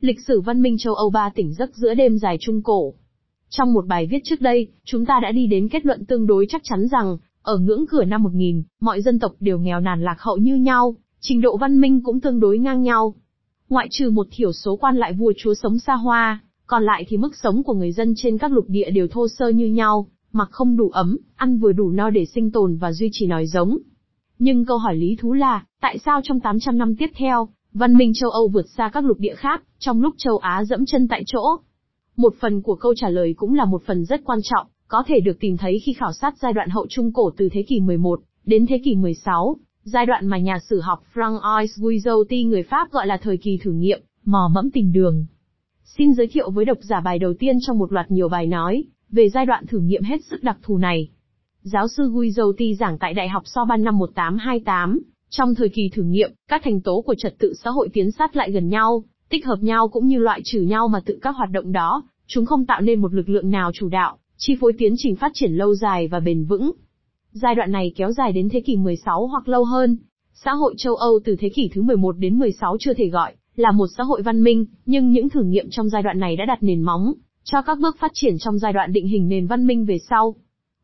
Lịch sử văn minh châu Âu ba tỉnh giấc giữa đêm dài trung cổ. Trong một bài viết trước đây, chúng ta đã đi đến kết luận tương đối chắc chắn rằng, ở ngưỡng cửa năm 1000, mọi dân tộc đều nghèo nàn lạc hậu như nhau, trình độ văn minh cũng tương đối ngang nhau. Ngoại trừ một thiểu số quan lại vua chúa sống xa hoa, còn lại thì mức sống của người dân trên các lục địa đều thô sơ như nhau, mặc không đủ ấm, ăn vừa đủ no để sinh tồn và duy trì nòi giống. Nhưng câu hỏi lý thú là, tại sao trong 800 năm tiếp theo, văn minh châu Âu vượt xa các lục địa khác, trong lúc châu Á dẫm chân tại chỗ? Một phần của câu trả lời cũng là một phần rất quan trọng, có thể được tìm thấy khi khảo sát giai đoạn hậu trung cổ từ thế kỷ 11 đến thế kỷ 16, giai đoạn mà nhà sử học Francois Guizoti người Pháp gọi là thời kỳ thử nghiệm, mò mẫm tìm đường. Xin giới thiệu với độc giả bài đầu tiên trong một loạt nhiều bài nói về giai đoạn thử nghiệm hết sức đặc thù này. Giáo sư Guizot giảng tại Đại học Sorbonne năm 1828, trong thời kỳ thử nghiệm, các thành tố của trật tự xã hội tiến sát lại gần nhau, tích hợp nhau cũng như loại trừ nhau mà tự các hoạt động đó, chúng không tạo nên một lực lượng nào chủ đạo, chi phối tiến trình phát triển lâu dài và bền vững. Giai đoạn này kéo dài đến thế kỷ 16 hoặc lâu hơn. Xã hội châu Âu từ thế kỷ thứ 11 đến 16 chưa thể gọi là một xã hội văn minh, nhưng những thử nghiệm trong giai đoạn này đã đặt nền móng cho các bước phát triển trong giai đoạn định hình nền văn minh về sau.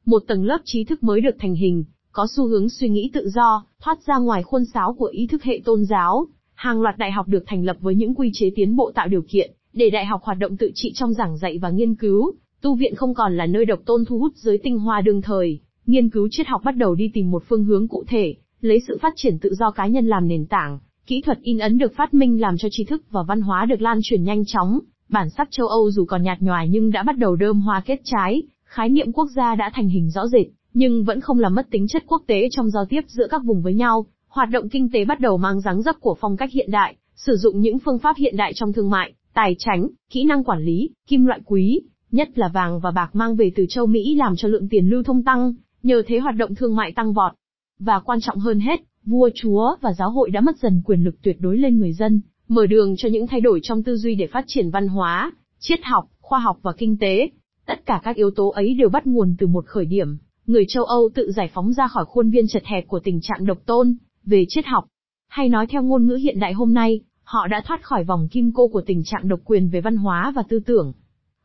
Một tầng lớp trí thức mới được thành hình, có xu hướng suy nghĩ tự do, thoát ra ngoài khuôn sáo của ý thức hệ tôn giáo. Hàng loạt đại học được thành lập với những quy chế tiến bộ tạo điều kiện để đại học hoạt động tự trị trong giảng dạy và nghiên cứu. Tu viện không còn là nơi độc tôn thu hút giới tinh hoa đương thời, nghiên cứu triết học bắt đầu đi tìm một phương hướng cụ thể, lấy sự phát triển tự do cá nhân làm nền tảng. Kỹ thuật in ấn được phát minh làm cho tri thức và văn hóa được lan truyền nhanh chóng. Bản sắc châu Âu dù còn nhạt nhòa nhưng đã bắt đầu đơm hoa kết trái, khái niệm quốc gia đã thành hình rõ rệt, nhưng vẫn không làm mất tính chất quốc tế trong giao tiếp giữa các vùng với nhau. Hoạt động kinh tế bắt đầu mang dáng dấp của phong cách hiện đại, sử dụng những phương pháp hiện đại trong thương mại, tài chính, kỹ năng quản lý, kim loại quý, nhất là vàng và bạc mang về từ châu Mỹ làm cho lượng tiền lưu thông tăng, nhờ thế hoạt động thương mại tăng vọt. Và quan trọng hơn hết, vua chúa và giáo hội đã mất dần quyền lực tuyệt đối lên người dân, mở đường cho những thay đổi trong tư duy để phát triển văn hóa, triết học, khoa học và kinh tế. Tất cả các yếu tố ấy đều bắt nguồn từ một khởi điểm, người châu Âu tự giải phóng ra khỏi khuôn viên chật hẹp của tình trạng độc tôn, về triết học. Hay nói theo ngôn ngữ hiện đại hôm nay, họ đã thoát khỏi vòng kim cô của tình trạng độc quyền về văn hóa và tư tưởng.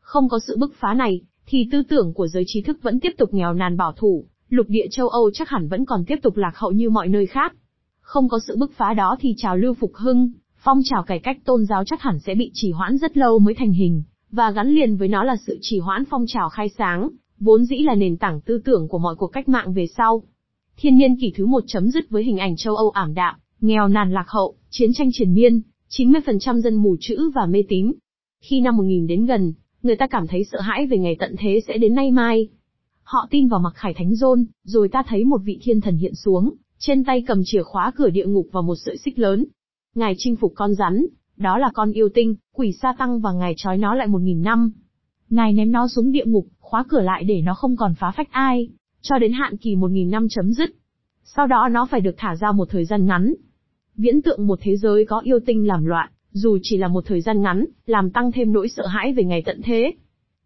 Không có sự bức phá này, thì tư tưởng của giới trí thức vẫn tiếp tục nghèo nàn bảo thủ, lục địa châu Âu chắc hẳn vẫn còn tiếp tục lạc hậu như mọi nơi khác. Không có sự bức phá đó thì trào lưu phục hưng, phong trào cải cách tôn giáo chắc hẳn sẽ bị trì hoãn rất lâu mới thành hình, và gắn liền với nó là sự trì hoãn phong trào khai sáng, vốn dĩ là nền tảng tư tưởng của mọi cuộc cách mạng về sau. Thiên niên kỷ thứ một chấm dứt với hình ảnh châu Âu ảm đạm, nghèo nàn lạc hậu, chiến tranh triền miên, 90% dân mù chữ và mê tín. Khi năm 1000 đến gần, người ta cảm thấy sợ hãi về ngày tận thế sẽ đến nay mai. Họ tin vào mặc khải thánh rôn, rồi ta thấy một vị thiên thần hiện xuống, trên tay cầm chìa khóa cửa địa ngục và một sợi xích lớn. Ngài chinh phục con rắn, đó là con yêu tinh, quỷ sa tăng và ngài trói nó lại một nghìn năm. Ngài ném nó xuống địa ngục, khóa cửa lại để nó không còn phá phách ai, cho đến hạn kỳ một nghìn năm chấm dứt. Sau đó nó phải được thả ra một thời gian ngắn. Viễn tượng một thế giới có yêu tinh làm loạn, dù chỉ là một thời gian ngắn, làm tăng thêm nỗi sợ hãi về ngày tận thế.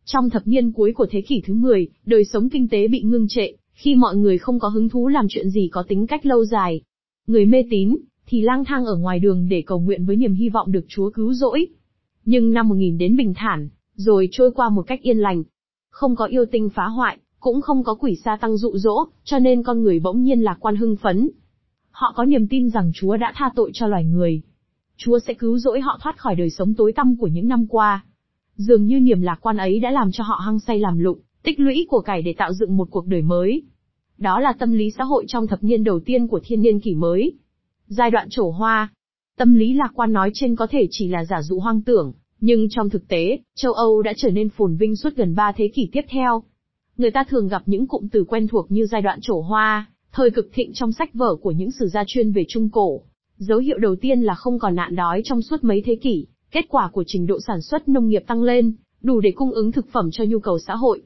Trong thập niên cuối của thế kỷ thứ 10, đời sống kinh tế bị ngưng trệ, khi mọi người không có hứng thú làm chuyện gì có tính cách lâu dài. Người mê tín, thì lang thang ở ngoài đường để cầu nguyện với niềm hy vọng được Chúa cứu rỗi. Nhưng năm 1000 đến bình thản, rồi trôi qua một cách yên lành. Không có yêu tinh phá hoại, cũng không có quỷ sa tăng dụ dỗ, cho nên con người bỗng nhiên lạc quan hưng phấn. Họ có niềm tin rằng Chúa đã tha tội cho loài người, Chúa sẽ cứu rỗi họ thoát khỏi đời sống tối tăm của những năm qua. Dường như niềm lạc quan ấy đã làm cho họ hăng say làm lụng, tích lũy của cải để tạo dựng một cuộc đời mới. Đó là tâm lý xã hội trong thập niên đầu tiên của thiên niên kỷ mới. Giai đoạn trổ hoa. Tâm lý lạc quan nói trên có thể chỉ là giả dụ hoang tưởng, nhưng trong thực tế, châu Âu đã trở nên phồn vinh suốt gần 3 thế kỷ tiếp theo. Người ta thường gặp những cụm từ quen thuộc như giai đoạn trổ hoa, thời cực thịnh trong sách vở của những sử gia chuyên về Trung Cổ, Dấu hiệu đầu tiên là không còn nạn đói trong suốt mấy thế kỷ, kết quả của trình độ sản xuất nông nghiệp tăng lên, đủ để cung ứng thực phẩm cho nhu cầu xã hội.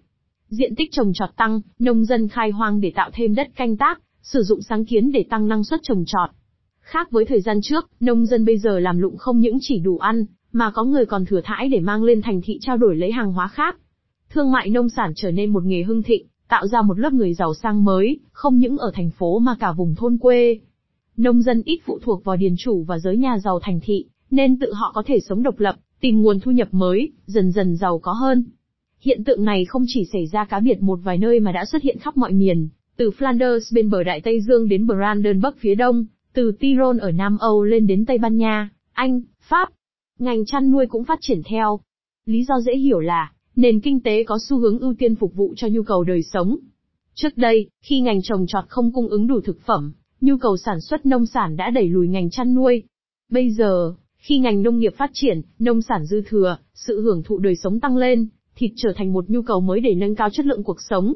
Diện tích trồng trọt tăng, nông dân khai hoang để tạo thêm đất canh tác, sử dụng sáng kiến để tăng năng suất trồng trọt. Khác với thời gian trước, nông dân bây giờ làm lụng không những chỉ đủ ăn, mà có người còn thừa thãi để mang lên thành thị trao đổi lấy hàng hóa khác. Thương mại nông sản trở nên một nghề hưng thịnh, tạo ra một lớp người giàu sang mới, không những ở thành phố mà cả vùng thôn quê. Nông dân ít phụ thuộc vào điền chủ và giới nhà giàu thành thị, nên tự họ có thể sống độc lập, tìm nguồn thu nhập mới, dần dần giàu có hơn. Hiện tượng này không chỉ xảy ra cá biệt một vài nơi mà đã xuất hiện khắp mọi miền, từ Flanders bên bờ Đại Tây Dương đến Brandenburg phía đông, từ Tyrol ở Nam Âu lên đến Tây Ban Nha, Anh, Pháp. Ngành chăn nuôi cũng phát triển theo. Lý do dễ hiểu là, nền kinh tế có xu hướng ưu tiên phục vụ cho nhu cầu đời sống. Trước đây, khi ngành trồng trọt không cung ứng đủ thực phẩm, nhu cầu sản xuất nông sản đã đẩy lùi ngành chăn nuôi. Bây giờ, khi ngành nông nghiệp phát triển, nông sản dư thừa, sự hưởng thụ đời sống tăng lên, thịt trở thành một nhu cầu mới để nâng cao chất lượng cuộc sống.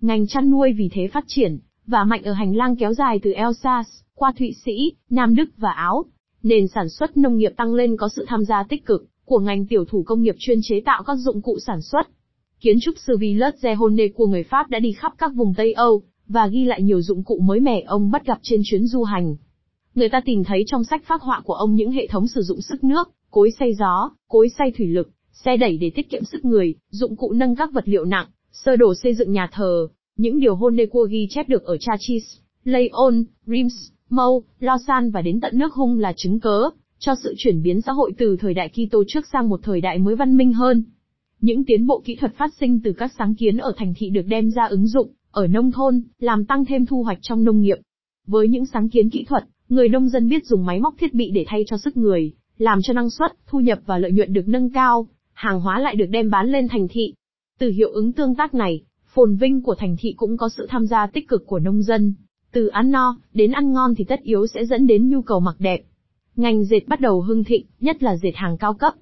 Ngành chăn nuôi vì thế phát triển, và mạnh ở hành lang kéo dài từ Elsass, qua Thụy Sĩ, Nam Đức và Áo. Nền sản xuất nông nghiệp tăng lên có sự tham gia tích cực của ngành tiểu thủ công nghiệp chuyên chế tạo các dụng cụ sản xuất. Kiến trúc sư Villard Zehone của người Pháp đã đi khắp các vùng Tây Âu, và ghi lại nhiều dụng cụ mới mẻ ông bắt gặp trên chuyến du hành. Người ta tìm thấy trong sách phác họa của ông những hệ thống sử dụng sức nước, cối xay gió, cối xay thủy lực, xe đẩy để tiết kiệm sức người, dụng cụ nâng các vật liệu nặng, sơ đồ xây dựng nhà thờ. Những điều Honecua ghi chép được ở Chachis, Lyon, Reims, Meaux, Lausanne và đến tận nước Hung là chứng cớ cho sự chuyển biến xã hội từ thời đại Kitô trước sang một thời đại mới văn minh hơn. Những tiến bộ kỹ thuật phát sinh từ các sáng kiến ở thành thị được đem ra ứng dụng ở nông thôn, làm tăng thêm thu hoạch trong nông nghiệp. Với những sáng kiến kỹ thuật, người nông dân biết dùng máy móc thiết bị để thay cho sức người, làm cho năng suất, thu nhập và lợi nhuận được nâng cao, hàng hóa lại được đem bán lên thành thị. Từ hiệu ứng tương tác này, phồn vinh của thành thị cũng có sự tham gia tích cực của nông dân. Từ ăn no, đến ăn ngon thì tất yếu sẽ dẫn đến nhu cầu mặc đẹp. Ngành dệt bắt đầu hưng thịnh, nhất là dệt hàng cao cấp.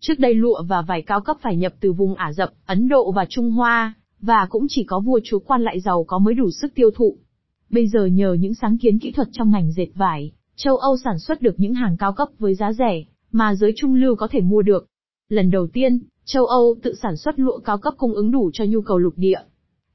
Trước đây lụa và vải cao cấp phải nhập từ vùng Ả Rập, Ấn Độ và Trung Hoa, và cũng chỉ có vua chúa quan lại giàu có mới đủ sức tiêu thụ. Bây giờ nhờ những sáng kiến kỹ thuật trong ngành dệt vải, châu Âu sản xuất được những hàng cao cấp với giá rẻ, mà giới trung lưu có thể mua được. Lần đầu tiên, châu Âu tự sản xuất lụa cao cấp cung ứng đủ cho nhu cầu lục địa.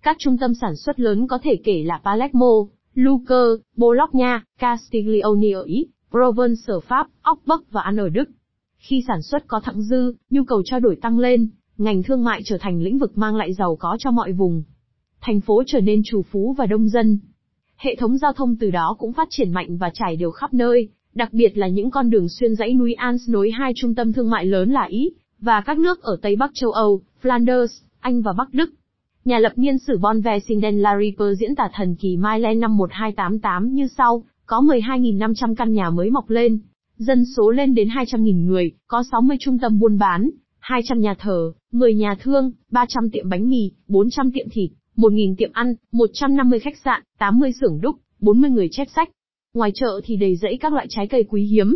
Các trung tâm sản xuất lớn có thể kể là Palermo, Luca, Bologna, Castiglione ở Ý, Provence ở Pháp, Augsburg và An ở Đức. Khi sản xuất có thặng dư, nhu cầu trao đổi tăng lên, ngành thương mại trở thành lĩnh vực mang lại giàu có cho mọi vùng. Thành phố trở nên trù phú và đông dân. Hệ thống giao thông từ đó cũng phát triển mạnh và trải đều khắp nơi, đặc biệt là những con đường xuyên dãy núi Alps nối hai trung tâm thương mại lớn là Ý, và các nước ở Tây Bắc châu Âu, Flanders, Anh và Bắc Đức. Nhà lập niên sử Bonvesinden Lariper diễn tả thần kỳ Mailen năm 1288 như sau, có 12.500 căn nhà mới mọc lên, dân số lên đến 200.000 người, có 60 trung tâm buôn bán, 200 nhà thờ, 10 nhà thương, 300 tiệm bánh mì, 400 tiệm thịt, 1.000 tiệm ăn, 150 khách sạn, 80 xưởng đúc, 40 người chép sách. Ngoài chợ thì đầy rẫy các loại trái cây quý hiếm.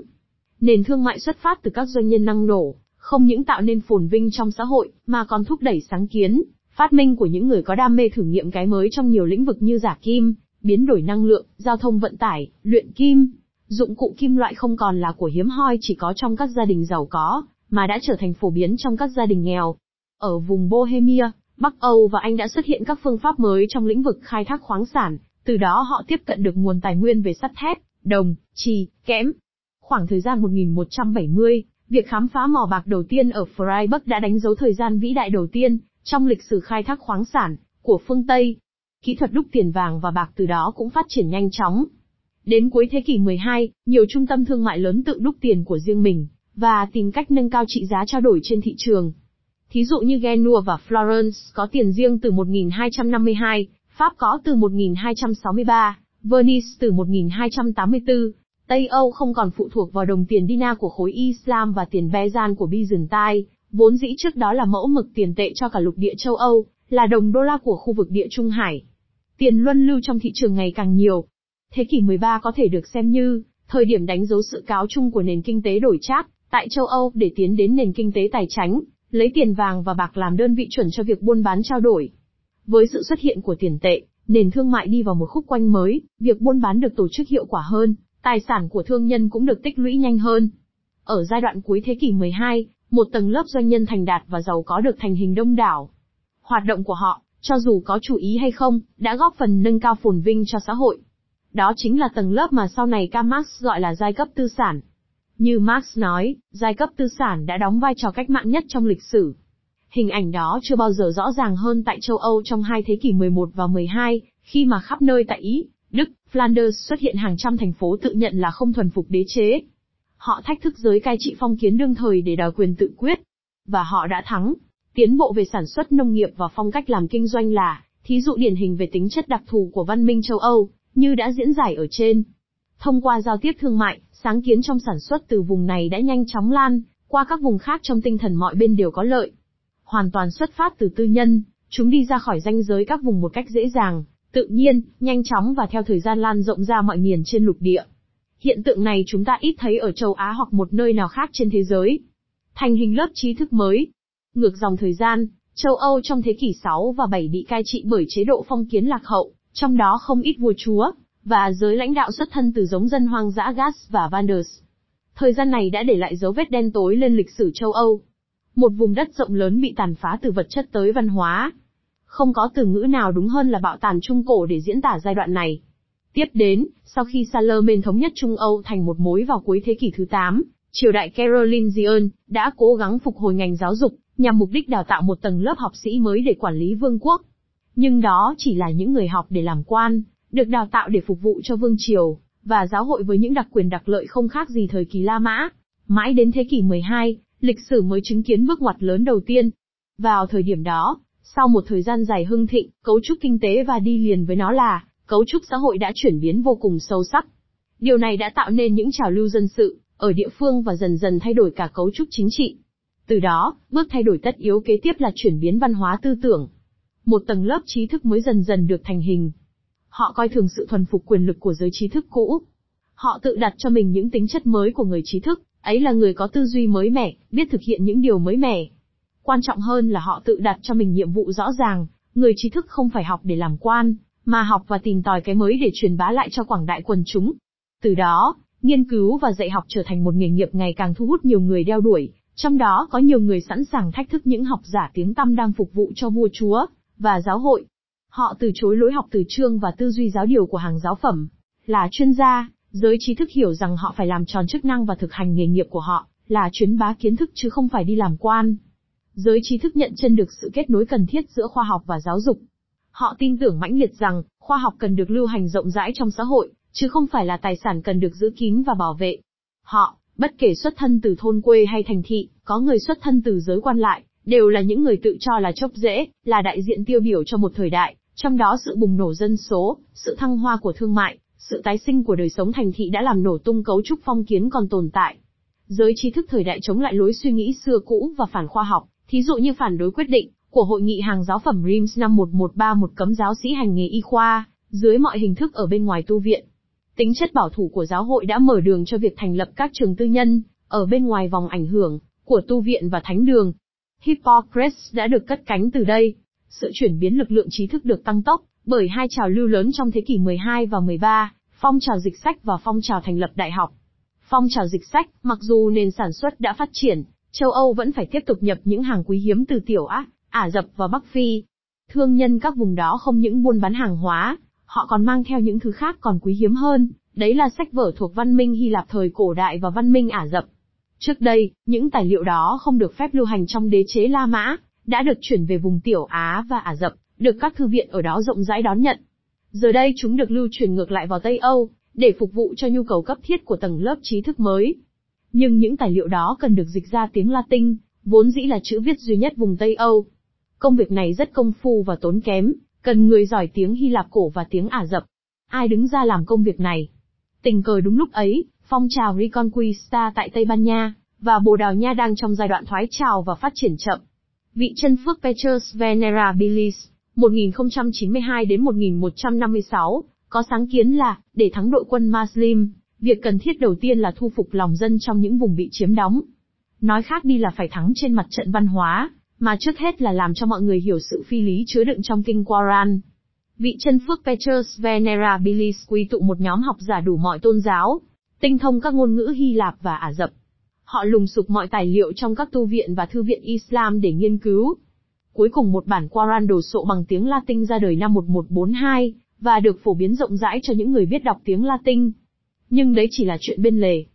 Nền thương mại xuất phát từ các doanh nhân năng nổ, không những tạo nên phồn vinh trong xã hội, mà còn thúc đẩy sáng kiến, phát minh của những người có đam mê thử nghiệm cái mới trong nhiều lĩnh vực như giả kim, biến đổi năng lượng, giao thông vận tải, luyện kim. Dụng cụ kim loại không còn là của hiếm hoi chỉ có trong các gia đình giàu có, mà đã trở thành phổ biến trong các gia đình nghèo. Ở vùng Bohemia, Bắc Âu và Anh đã xuất hiện các phương pháp mới trong lĩnh vực khai thác khoáng sản, từ đó họ tiếp cận được nguồn tài nguyên về sắt thép, đồng, trì, kẽm. Khoảng thời gian 1170, việc khám phá mỏ bạc đầu tiên ở Freiburg đã đánh dấu thời gian vĩ đại đầu tiên trong lịch sử khai thác khoáng sản của phương Tây. Kỹ thuật đúc tiền vàng và bạc từ đó cũng phát triển nhanh chóng. Đến cuối thế kỷ 12, nhiều trung tâm thương mại lớn tự đúc tiền của riêng mình và tìm cách nâng cao trị giá trao đổi trên thị trường. Thí dụ như Genua và Florence có tiền riêng từ 1252, Pháp có từ 1263, Venice từ 1284. Tây Âu không còn phụ thuộc vào đồng tiền dinar của khối Islam và tiền Bezan của Byzantine, vốn dĩ trước đó là mẫu mực tiền tệ cho cả lục địa châu Âu, là đồng đô la của khu vực địa Trung Hải. Tiền luân lưu trong thị trường ngày càng nhiều. Thế kỷ 13 có thể được xem như thời điểm đánh dấu sự cáo chung của nền kinh tế đổi chác, tại châu Âu để tiến đến nền kinh tế tài chính, lấy tiền vàng và bạc làm đơn vị chuẩn cho việc buôn bán trao đổi. Với sự xuất hiện của tiền tệ, nền thương mại đi vào một khúc quanh mới, việc buôn bán được tổ chức hiệu quả hơn, tài sản của thương nhân cũng được tích lũy nhanh hơn. Ở giai đoạn cuối thế kỷ 12, một tầng lớp doanh nhân thành đạt và giàu có được thành hình đông đảo. Hoạt động của họ, cho dù có chủ ý hay không, đã góp phần nâng cao phồn vinh cho xã hội. Đó chính là tầng lớp mà sau này Karl Marx gọi là giai cấp tư sản. Như Marx nói, giai cấp tư sản đã đóng vai trò cách mạng nhất trong lịch sử. Hình ảnh đó chưa bao giờ rõ ràng hơn tại châu Âu trong hai thế kỷ 11 và 12, khi mà khắp nơi tại Ý, Đức, Flanders xuất hiện hàng trăm thành phố tự nhận là không thuần phục đế chế. Họ thách thức giới cai trị phong kiến đương thời để đòi quyền tự quyết. Và họ đã thắng. Tiến bộ về sản xuất nông nghiệp và phong cách làm kinh doanh là, thí dụ điển hình về tính chất đặc thù của văn minh châu Âu, như đã diễn giải ở trên. Thông qua giao tiếp thương mại, sáng kiến trong sản xuất từ vùng này đã nhanh chóng lan, qua các vùng khác trong tinh thần mọi bên đều có lợi. Hoàn toàn xuất phát từ tư nhân, chúng đi ra khỏi ranh giới các vùng một cách dễ dàng, tự nhiên, nhanh chóng và theo thời gian lan rộng ra mọi miền trên lục địa. Hiện tượng này chúng ta ít thấy ở châu Á hoặc một nơi nào khác trên thế giới. Thành hình lớp trí thức mới. Ngược dòng thời gian, châu Âu trong thế kỷ 6 và 7 bị cai trị bởi chế độ phong kiến lạc hậu, trong đó không ít vua chúa, và giới lãnh đạo xuất thân từ giống dân hoang dã Gas và Vanders. Thời gian này đã để lại dấu vết đen tối lên lịch sử châu Âu. Một vùng đất rộng lớn bị tàn phá từ vật chất tới văn hóa. Không có từ ngữ nào đúng hơn là bạo tàn trung cổ để diễn tả giai đoạn này. Tiếp đến, sau khi Salomon thống nhất Trung Âu thành một mối vào cuối thế kỷ thứ 8, triều đại Carolingian đã cố gắng phục hồi ngành giáo dục, nhằm mục đích đào tạo một tầng lớp học sĩ mới để quản lý vương quốc. Nhưng đó chỉ là những người học để làm quan, được đào tạo để phục vụ cho vương triều, và giáo hội với những đặc quyền đặc lợi không khác gì thời kỳ La Mã. Mãi đến thế kỷ 12, lịch sử mới chứng kiến bước ngoặt lớn đầu tiên. Vào thời điểm đó, sau một thời gian dài hưng thịnh, cấu trúc kinh tế và đi liền với nó là, cấu trúc xã hội đã chuyển biến vô cùng sâu sắc. Điều này đã tạo nên những trào lưu dân sự, ở địa phương và dần dần thay đổi cả cấu trúc chính trị. Từ đó, bước thay đổi tất yếu kế tiếp là chuyển biến văn hóa tư tưởng. Một tầng lớp trí thức mới dần dần được thành hình. Họ coi thường sự thuần phục quyền lực của giới trí thức cũ. Họ tự đặt cho mình những tính chất mới của người trí thức, ấy là người có tư duy mới mẻ, biết thực hiện những điều mới mẻ. Quan trọng hơn là họ tự đặt cho mình nhiệm vụ rõ ràng, người trí thức không phải học để làm quan, mà học và tìm tòi cái mới để truyền bá lại cho quảng đại quần chúng. Từ đó, nghiên cứu và dạy học trở thành một nghề nghiệp ngày càng thu hút nhiều người đeo đuổi, trong đó có nhiều người sẵn sàng thách thức những học giả tiếng tăm đang phục vụ cho vua chúa và giáo hội. Họ từ chối lối học từ chương và tư duy giáo điều của hàng giáo phẩm. Là chuyên gia, giới trí thức hiểu rằng họ phải làm tròn chức năng và thực hành nghề nghiệp của họ, là truyền bá kiến thức chứ không phải đi làm quan. Giới trí thức nhận chân được sự kết nối cần thiết giữa khoa học và giáo dục. Họ tin tưởng mãnh liệt rằng, khoa học cần được lưu hành rộng rãi trong xã hội, chứ không phải là tài sản cần được giữ kín và bảo vệ. Họ, bất kể xuất thân từ thôn quê hay thành thị, có người xuất thân từ giới quan lại, đều là những người tự cho là chốc dễ, là đại diện tiêu biểu cho một thời đại, trong đó sự bùng nổ dân số, sự thăng hoa của thương mại, sự tái sinh của đời sống thành thị đã làm nổ tung cấu trúc phong kiến còn tồn tại. Giới trí thức thời đại chống lại lối suy nghĩ xưa cũ và phản khoa học, thí dụ như phản đối quyết định của Hội nghị hàng giáo phẩm Rims năm 1131 cấm giáo sĩ hành nghề y khoa, dưới mọi hình thức ở bên ngoài tu viện. Tính chất bảo thủ của giáo hội đã mở đường cho việc thành lập các trường tư nhân, ở bên ngoài vòng ảnh hưởng của tu viện và thánh đường. Hippocrates đã được cất cánh từ đây. Sự chuyển biến lực lượng trí thức được tăng tốc bởi hai trào lưu lớn trong thế kỷ 12 và 13, phong trào dịch sách và phong trào thành lập đại học. Phong trào dịch sách, mặc dù nền sản xuất đã phát triển, châu Âu vẫn phải tiếp tục nhập những hàng quý hiếm từ Tiểu Á, Ả Rập và Bắc Phi. Thương nhân các vùng đó không những buôn bán hàng hóa, họ còn mang theo những thứ khác còn quý hiếm hơn, đấy là sách vở thuộc văn minh Hy Lạp thời cổ đại và văn minh Ả Rập. Trước đây, những tài liệu đó không được phép lưu hành trong đế chế La Mã, đã được chuyển về vùng Tiểu Á và Ả Rập, được các thư viện ở đó rộng rãi đón nhận. Giờ đây chúng được lưu truyền ngược lại vào Tây Âu, để phục vụ cho nhu cầu cấp thiết của tầng lớp trí thức mới. Nhưng những tài liệu đó cần được dịch ra tiếng Latin, vốn dĩ là chữ viết duy nhất vùng Tây Âu. Công việc này rất công phu và tốn kém, cần người giỏi tiếng Hy Lạp cổ và tiếng Ả Rập. Ai đứng ra làm công việc này? Tình cờ đúng lúc ấy, phong trào Reconquista tại Tây Ban Nha, và Bồ Đào Nha đang trong giai đoạn thoái trào và phát triển chậm. Vị chân phước Petrus Venerabilis, 1092 đến 1156, có sáng kiến là, để thắng đội quân Muslim, việc cần thiết đầu tiên là thu phục lòng dân trong những vùng bị chiếm đóng. Nói khác đi là phải thắng trên mặt trận văn hóa, mà trước hết là làm cho mọi người hiểu sự phi lý chứa đựng trong kinh Quran. Vị chân phước Petrus Venerabilis quy tụ một nhóm học giả đủ mọi tôn giáo, tinh thông các ngôn ngữ Hy Lạp và Ả Rập. Họ lùng sục mọi tài liệu trong các tu viện và thư viện Islam để nghiên cứu. Cuối cùng một bản Quran đồ sộ bằng tiếng Latin ra đời năm 1142, và được phổ biến rộng rãi cho những người biết đọc tiếng Latin. Nhưng đấy chỉ là chuyện bên lề.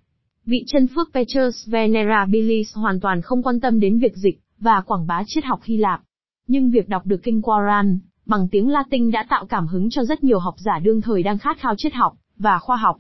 Vị chân phước Petrus Venerabilis hoàn toàn không quan tâm đến việc dịch và quảng bá triết học Hy Lạp. Nhưng việc đọc được kinh Quran bằng tiếng Latin đã tạo cảm hứng cho rất nhiều học giả đương thời đang khát khao triết học và khoa học.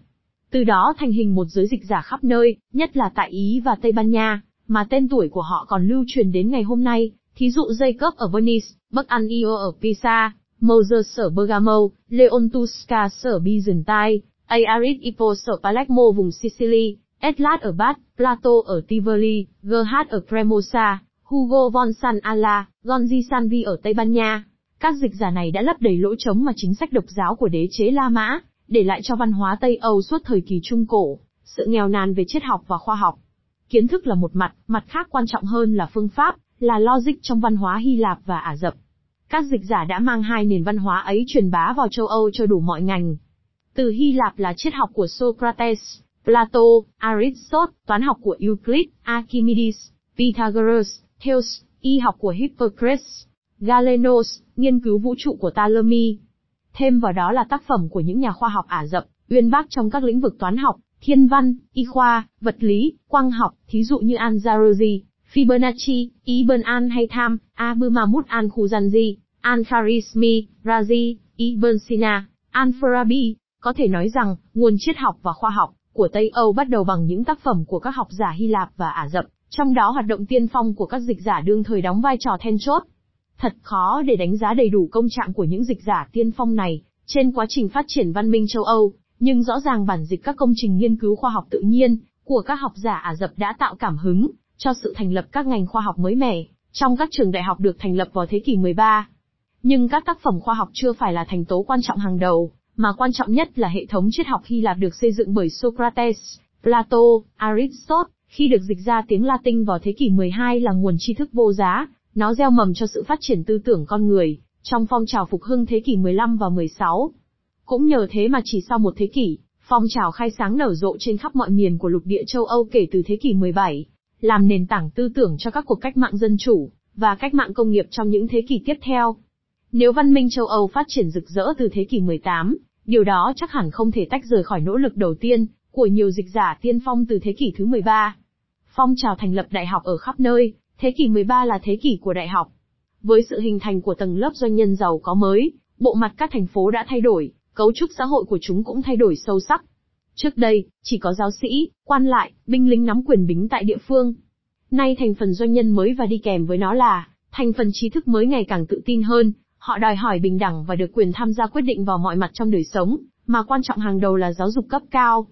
Từ đó thành hình một giới dịch giả khắp nơi, nhất là tại Ý và Tây Ban Nha, mà tên tuổi của họ còn lưu truyền đến ngày hôm nay, thí dụ Jacob ở Venice, Bắc Anio ở Pisa, Moses ở Bergamo, Leon Tusca ở Byzantine, Aris Hippo ở Palermo vùng Sicily, Etlat ở Bath, Plato ở Tivoli, Gerhard ở Cremosa, Hugo von San Ala, Gonzi Sanvi ở Tây Ban Nha. Các dịch giả này đã lấp đầy lỗ trống mà chính sách độc giáo của đế chế La Mã, để lại cho văn hóa Tây Âu suốt thời kỳ Trung Cổ, sự nghèo nàn về triết học và khoa học. Kiến thức là một mặt, mặt khác quan trọng hơn là phương pháp, là logic trong văn hóa Hy Lạp và Ả Rập. Các dịch giả đã mang hai nền văn hóa ấy truyền bá vào châu Âu cho đủ mọi ngành. Từ Hy Lạp là triết học của Socrates, Plato, Aristotle, toán học của Euclid, Archimedes, Pythagoras, Thales, y học của Hippocrates, Galenos, nghiên cứu vũ trụ của Ptolemy. Thêm vào đó là tác phẩm của những nhà khoa học Ả Rập, uyên bác trong các lĩnh vực toán học, thiên văn, y khoa, vật lý, quang học, thí dụ như Al-Jarazi, Fibonacci, Ibn al-Haytham, Abu Mahmud al-Khuzanji, Al-Kharizmi, Razi, Ibn Sina, Al-Farabi. Có thể nói rằng, nguồn triết học và khoa học của Tây Âu bắt đầu bằng những tác phẩm của các học giả Hy Lạp và Ả Rập, trong đó hoạt động tiên phong của các dịch giả đương thời đóng vai trò then chốt. Thật khó để đánh giá đầy đủ công trạng của những dịch giả tiên phong này, trên quá trình phát triển văn minh châu Âu, nhưng rõ ràng bản dịch các công trình nghiên cứu khoa học tự nhiên, của các học giả Ả Rập đã tạo cảm hứng, cho sự thành lập các ngành khoa học mới mẻ, trong các trường đại học được thành lập vào thế kỷ 13. Nhưng các tác phẩm khoa học chưa phải là thành tố quan trọng hàng đầu, mà quan trọng nhất là hệ thống triết học Hy Lạp được xây dựng bởi Socrates, Plato, Aristotle, khi được dịch ra tiếng Latin vào thế kỷ 12 là nguồn tri thức vô giá, nó gieo mầm cho sự phát triển tư tưởng con người, trong phong trào phục hưng thế kỷ 15 và 16. Cũng nhờ thế mà chỉ sau một thế kỷ, phong trào khai sáng nở rộ trên khắp mọi miền của lục địa châu Âu kể từ thế kỷ 17, làm nền tảng tư tưởng cho các cuộc cách mạng dân chủ, và cách mạng công nghiệp trong những thế kỷ tiếp theo. Nếu văn minh châu Âu phát triển rực rỡ từ thế kỷ 18, điều đó chắc hẳn không thể tách rời khỏi nỗ lực đầu tiên, của nhiều dịch giả tiên phong từ thế kỷ thứ 13. Phong trào thành lập đại học ở khắp nơi, thế kỷ 13 là thế kỷ của đại học. Với sự hình thành của tầng lớp doanh nhân giàu có mới, bộ mặt các thành phố đã thay đổi, cấu trúc xã hội của chúng cũng thay đổi sâu sắc. Trước đây, chỉ có giáo sĩ, quan lại, binh lính nắm quyền bính tại địa phương. Nay thành phần doanh nhân mới và đi kèm với nó là, thành phần trí thức mới ngày càng tự tin hơn, họ đòi hỏi bình đẳng và được quyền tham gia quyết định vào mọi mặt trong đời sống, mà quan trọng hàng đầu là giáo dục cấp cao.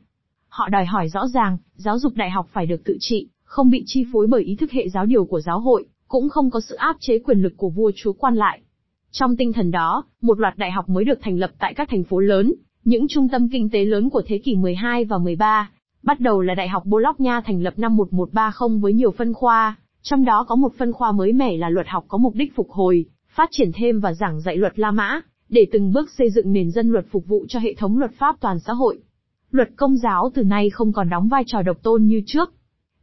Họ đòi hỏi rõ ràng, giáo dục đại học phải được tự trị, không bị chi phối bởi ý thức hệ giáo điều của giáo hội, cũng không có sự áp chế quyền lực của vua chúa quan lại. Trong tinh thần đó, một loạt đại học mới được thành lập tại các thành phố lớn, những trung tâm kinh tế lớn của thế kỷ 12 và 13. Bắt đầu là Đại học Bologna thành lập năm 1130 với nhiều phân khoa, trong đó có một phân khoa mới mẻ là luật học có mục đích phục hồi, phát triển thêm và giảng dạy luật La Mã, để từng bước xây dựng nền dân luật phục vụ cho hệ thống luật pháp toàn xã hội. Luật công giáo từ nay không còn đóng vai trò độc tôn như trước.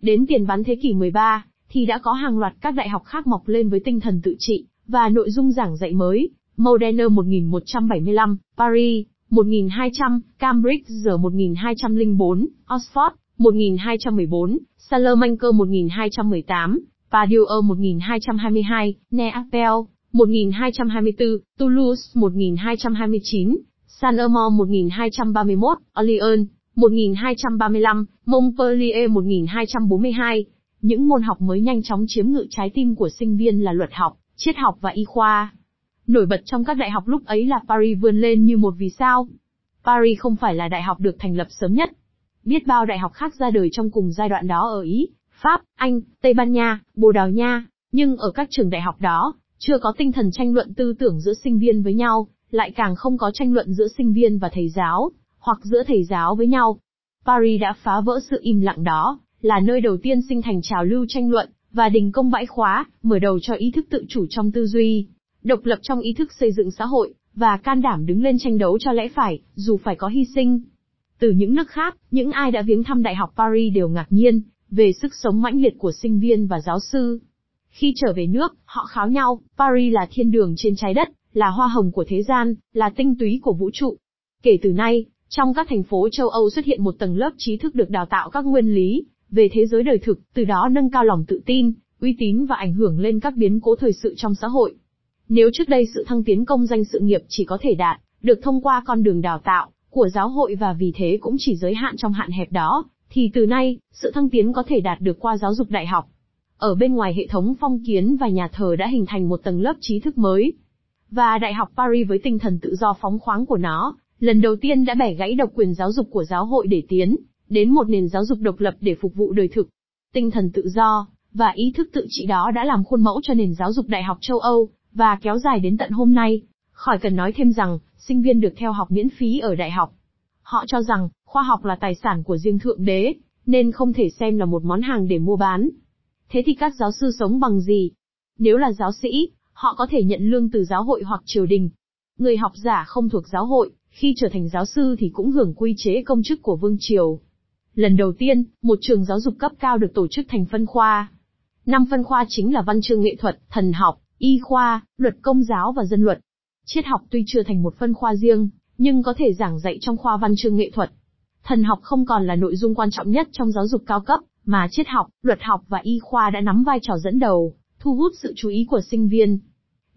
Đến tiền bán thế kỷ 13, thì đã có hàng loạt các đại học khác mọc lên với tinh thần tự trị, và nội dung giảng dạy mới. Modena 1175, Paris, 1200, Cambridge giờ 1204, Oxford, 1214, Salamanca 1218, Padua 1222, Neapel, 1224, Toulouse 1229, Saint-Amand 1231, Orléans 1235, Montpellier 1242. Những môn học mới nhanh chóng chiếm ngự trái tim của sinh viên là luật học, triết học và y khoa. Nổi bật trong các đại học lúc ấy là Paris vươn lên như một vì sao. Paris không phải là đại học được thành lập sớm nhất. Biết bao đại học khác ra đời trong cùng giai đoạn đó ở Ý, Pháp, Anh, Tây Ban Nha, Bồ Đào Nha, nhưng ở các trường đại học đó, chưa có tinh thần tranh luận tư tưởng giữa sinh viên với nhau, lại càng không có tranh luận giữa sinh viên và thầy giáo, hoặc giữa thầy giáo với nhau. Paris đã phá vỡ sự im lặng đó, là nơi đầu tiên sinh thành trào lưu tranh luận, và đình công bãi khóa, mở đầu cho ý thức tự chủ trong tư duy, độc lập trong ý thức xây dựng xã hội, và can đảm đứng lên tranh đấu cho lẽ phải, dù phải có hy sinh. Từ những nước khác, những ai đã viếng thăm Đại học Paris đều ngạc nhiên, về sức sống mãnh liệt của sinh viên và giáo sư. Khi trở về nước, họ kháo nhau, Paris là thiên đường trên trái đất, là hoa hồng của thế gian, là tinh túy của vũ trụ. Kể từ nay, trong các thành phố châu Âu xuất hiện một tầng lớp trí thức được đào tạo các nguyên lý, về thế giới đời thực, từ đó nâng cao lòng tự tin, uy tín và ảnh hưởng lên các biến cố thời sự trong xã hội. Nếu trước đây sự thăng tiến công danh sự nghiệp chỉ có thể đạt được thông qua con đường đào tạo của giáo hội và vì thế cũng chỉ giới hạn trong hạn hẹp đó, thì từ nay, sự thăng tiến có thể đạt được qua giáo dục đại học. Ở bên ngoài hệ thống phong kiến và nhà thờ đã hình thành một tầng lớp trí thức mới. Và Đại học Paris với tinh thần tự do phóng khoáng của nó, lần đầu tiên đã bẻ gãy độc quyền giáo dục của giáo hội để tiến đến một nền giáo dục độc lập để phục vụ đời thực. Tinh thần tự do và ý thức tự trị đó đã làm khuôn mẫu cho nền giáo dục đại học châu Âu và kéo dài đến tận hôm nay. Khỏi cần nói thêm rằng, sinh viên được theo học miễn phí ở đại học. Họ cho rằng, khoa học là tài sản của riêng thượng đế, nên không thể xem là một món hàng để mua bán. Thế thì các giáo sư sống bằng gì? Nếu là giáo sĩ, họ có thể nhận lương từ giáo hội hoặc triều đình. Người học giả không thuộc giáo hội, khi trở thành giáo sư thì cũng hưởng quy chế công chức của vương triều. Lần đầu tiên, một trường giáo dục cấp cao được tổ chức thành phân khoa. Năm phân khoa chính là văn chương nghệ thuật, thần học, y khoa, luật công giáo và dân luật. Triết học tuy chưa thành một phân khoa riêng, nhưng có thể giảng dạy trong khoa văn chương nghệ thuật. Thần học không còn là nội dung quan trọng nhất trong giáo dục cao cấp, mà triết học, luật học và y khoa đã nắm vai trò dẫn đầu, thu hút sự chú ý của sinh viên.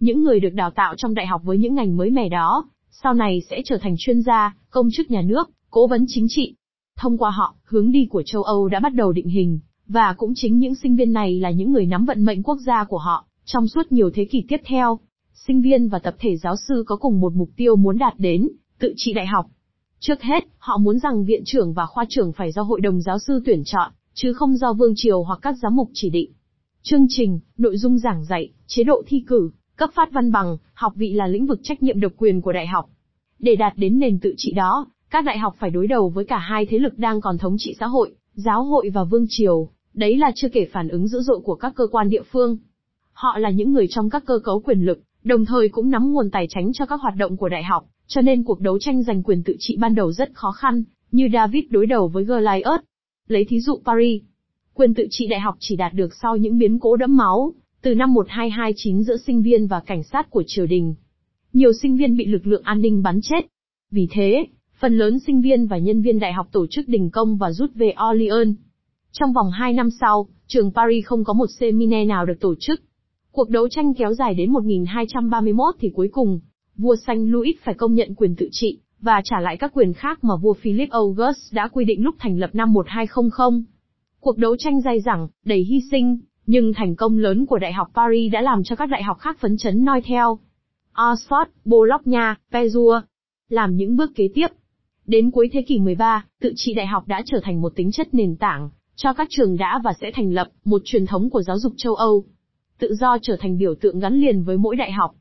Những người được đào tạo trong đại học với những ngành mới mẻ đó, sau này sẽ trở thành chuyên gia, công chức nhà nước, cố vấn chính trị. Thông qua họ, hướng đi của châu Âu đã bắt đầu định hình, và cũng chính những sinh viên này là những người nắm vận mệnh quốc gia của họ, trong suốt nhiều thế kỷ tiếp theo. Sinh viên và tập thể giáo sư có cùng một mục tiêu muốn đạt đến, tự trị đại học. Trước hết, họ muốn rằng viện trưởng và khoa trưởng phải do hội đồng giáo sư tuyển chọn, chứ không do vương triều hoặc các giám mục chỉ định. Chương trình, nội dung giảng dạy, chế độ thi cử, cấp phát văn bằng, học vị là lĩnh vực trách nhiệm độc quyền của đại học. Để đạt đến nền tự trị đó, các đại học phải đối đầu với cả hai thế lực đang còn thống trị xã hội, giáo hội và vương triều, đấy là chưa kể phản ứng dữ dội của các cơ quan địa phương. Họ là những người trong các cơ cấu quyền lực, đồng thời cũng nắm nguồn tài chính cho các hoạt động của đại học, cho nên cuộc đấu tranh giành quyền tự trị ban đầu rất khó khăn, như David đối đầu với Goliath. Lấy thí dụ Paris, quyền tự trị đại học chỉ đạt được sau những biến cố đẫm máu, từ năm 1229 giữa sinh viên và cảnh sát của triều đình. Nhiều sinh viên bị lực lượng an ninh bắn chết. Vì thế, phần lớn sinh viên và nhân viên đại học tổ chức đình công và rút về Orleans. Trong vòng 2 năm sau, trường Paris không có một seminar nào được tổ chức. Cuộc đấu tranh kéo dài đến 1231 thì cuối cùng, vua Xanh Louis phải công nhận quyền tự trị, và trả lại các quyền khác mà vua Philip August đã quy định lúc thành lập năm 1200. Cuộc đấu tranh dai dẳng, đầy hy sinh, nhưng thành công lớn của Đại học Paris đã làm cho các đại học khác phấn chấn noi theo. Oxford, Bologna, Pezua làm những bước kế tiếp. Đến cuối thế kỷ 13, tự trị đại học đã trở thành một tính chất nền tảng cho các trường đã và sẽ thành lập một truyền thống của giáo dục châu Âu. Tự do trở thành biểu tượng gắn liền với mỗi đại học.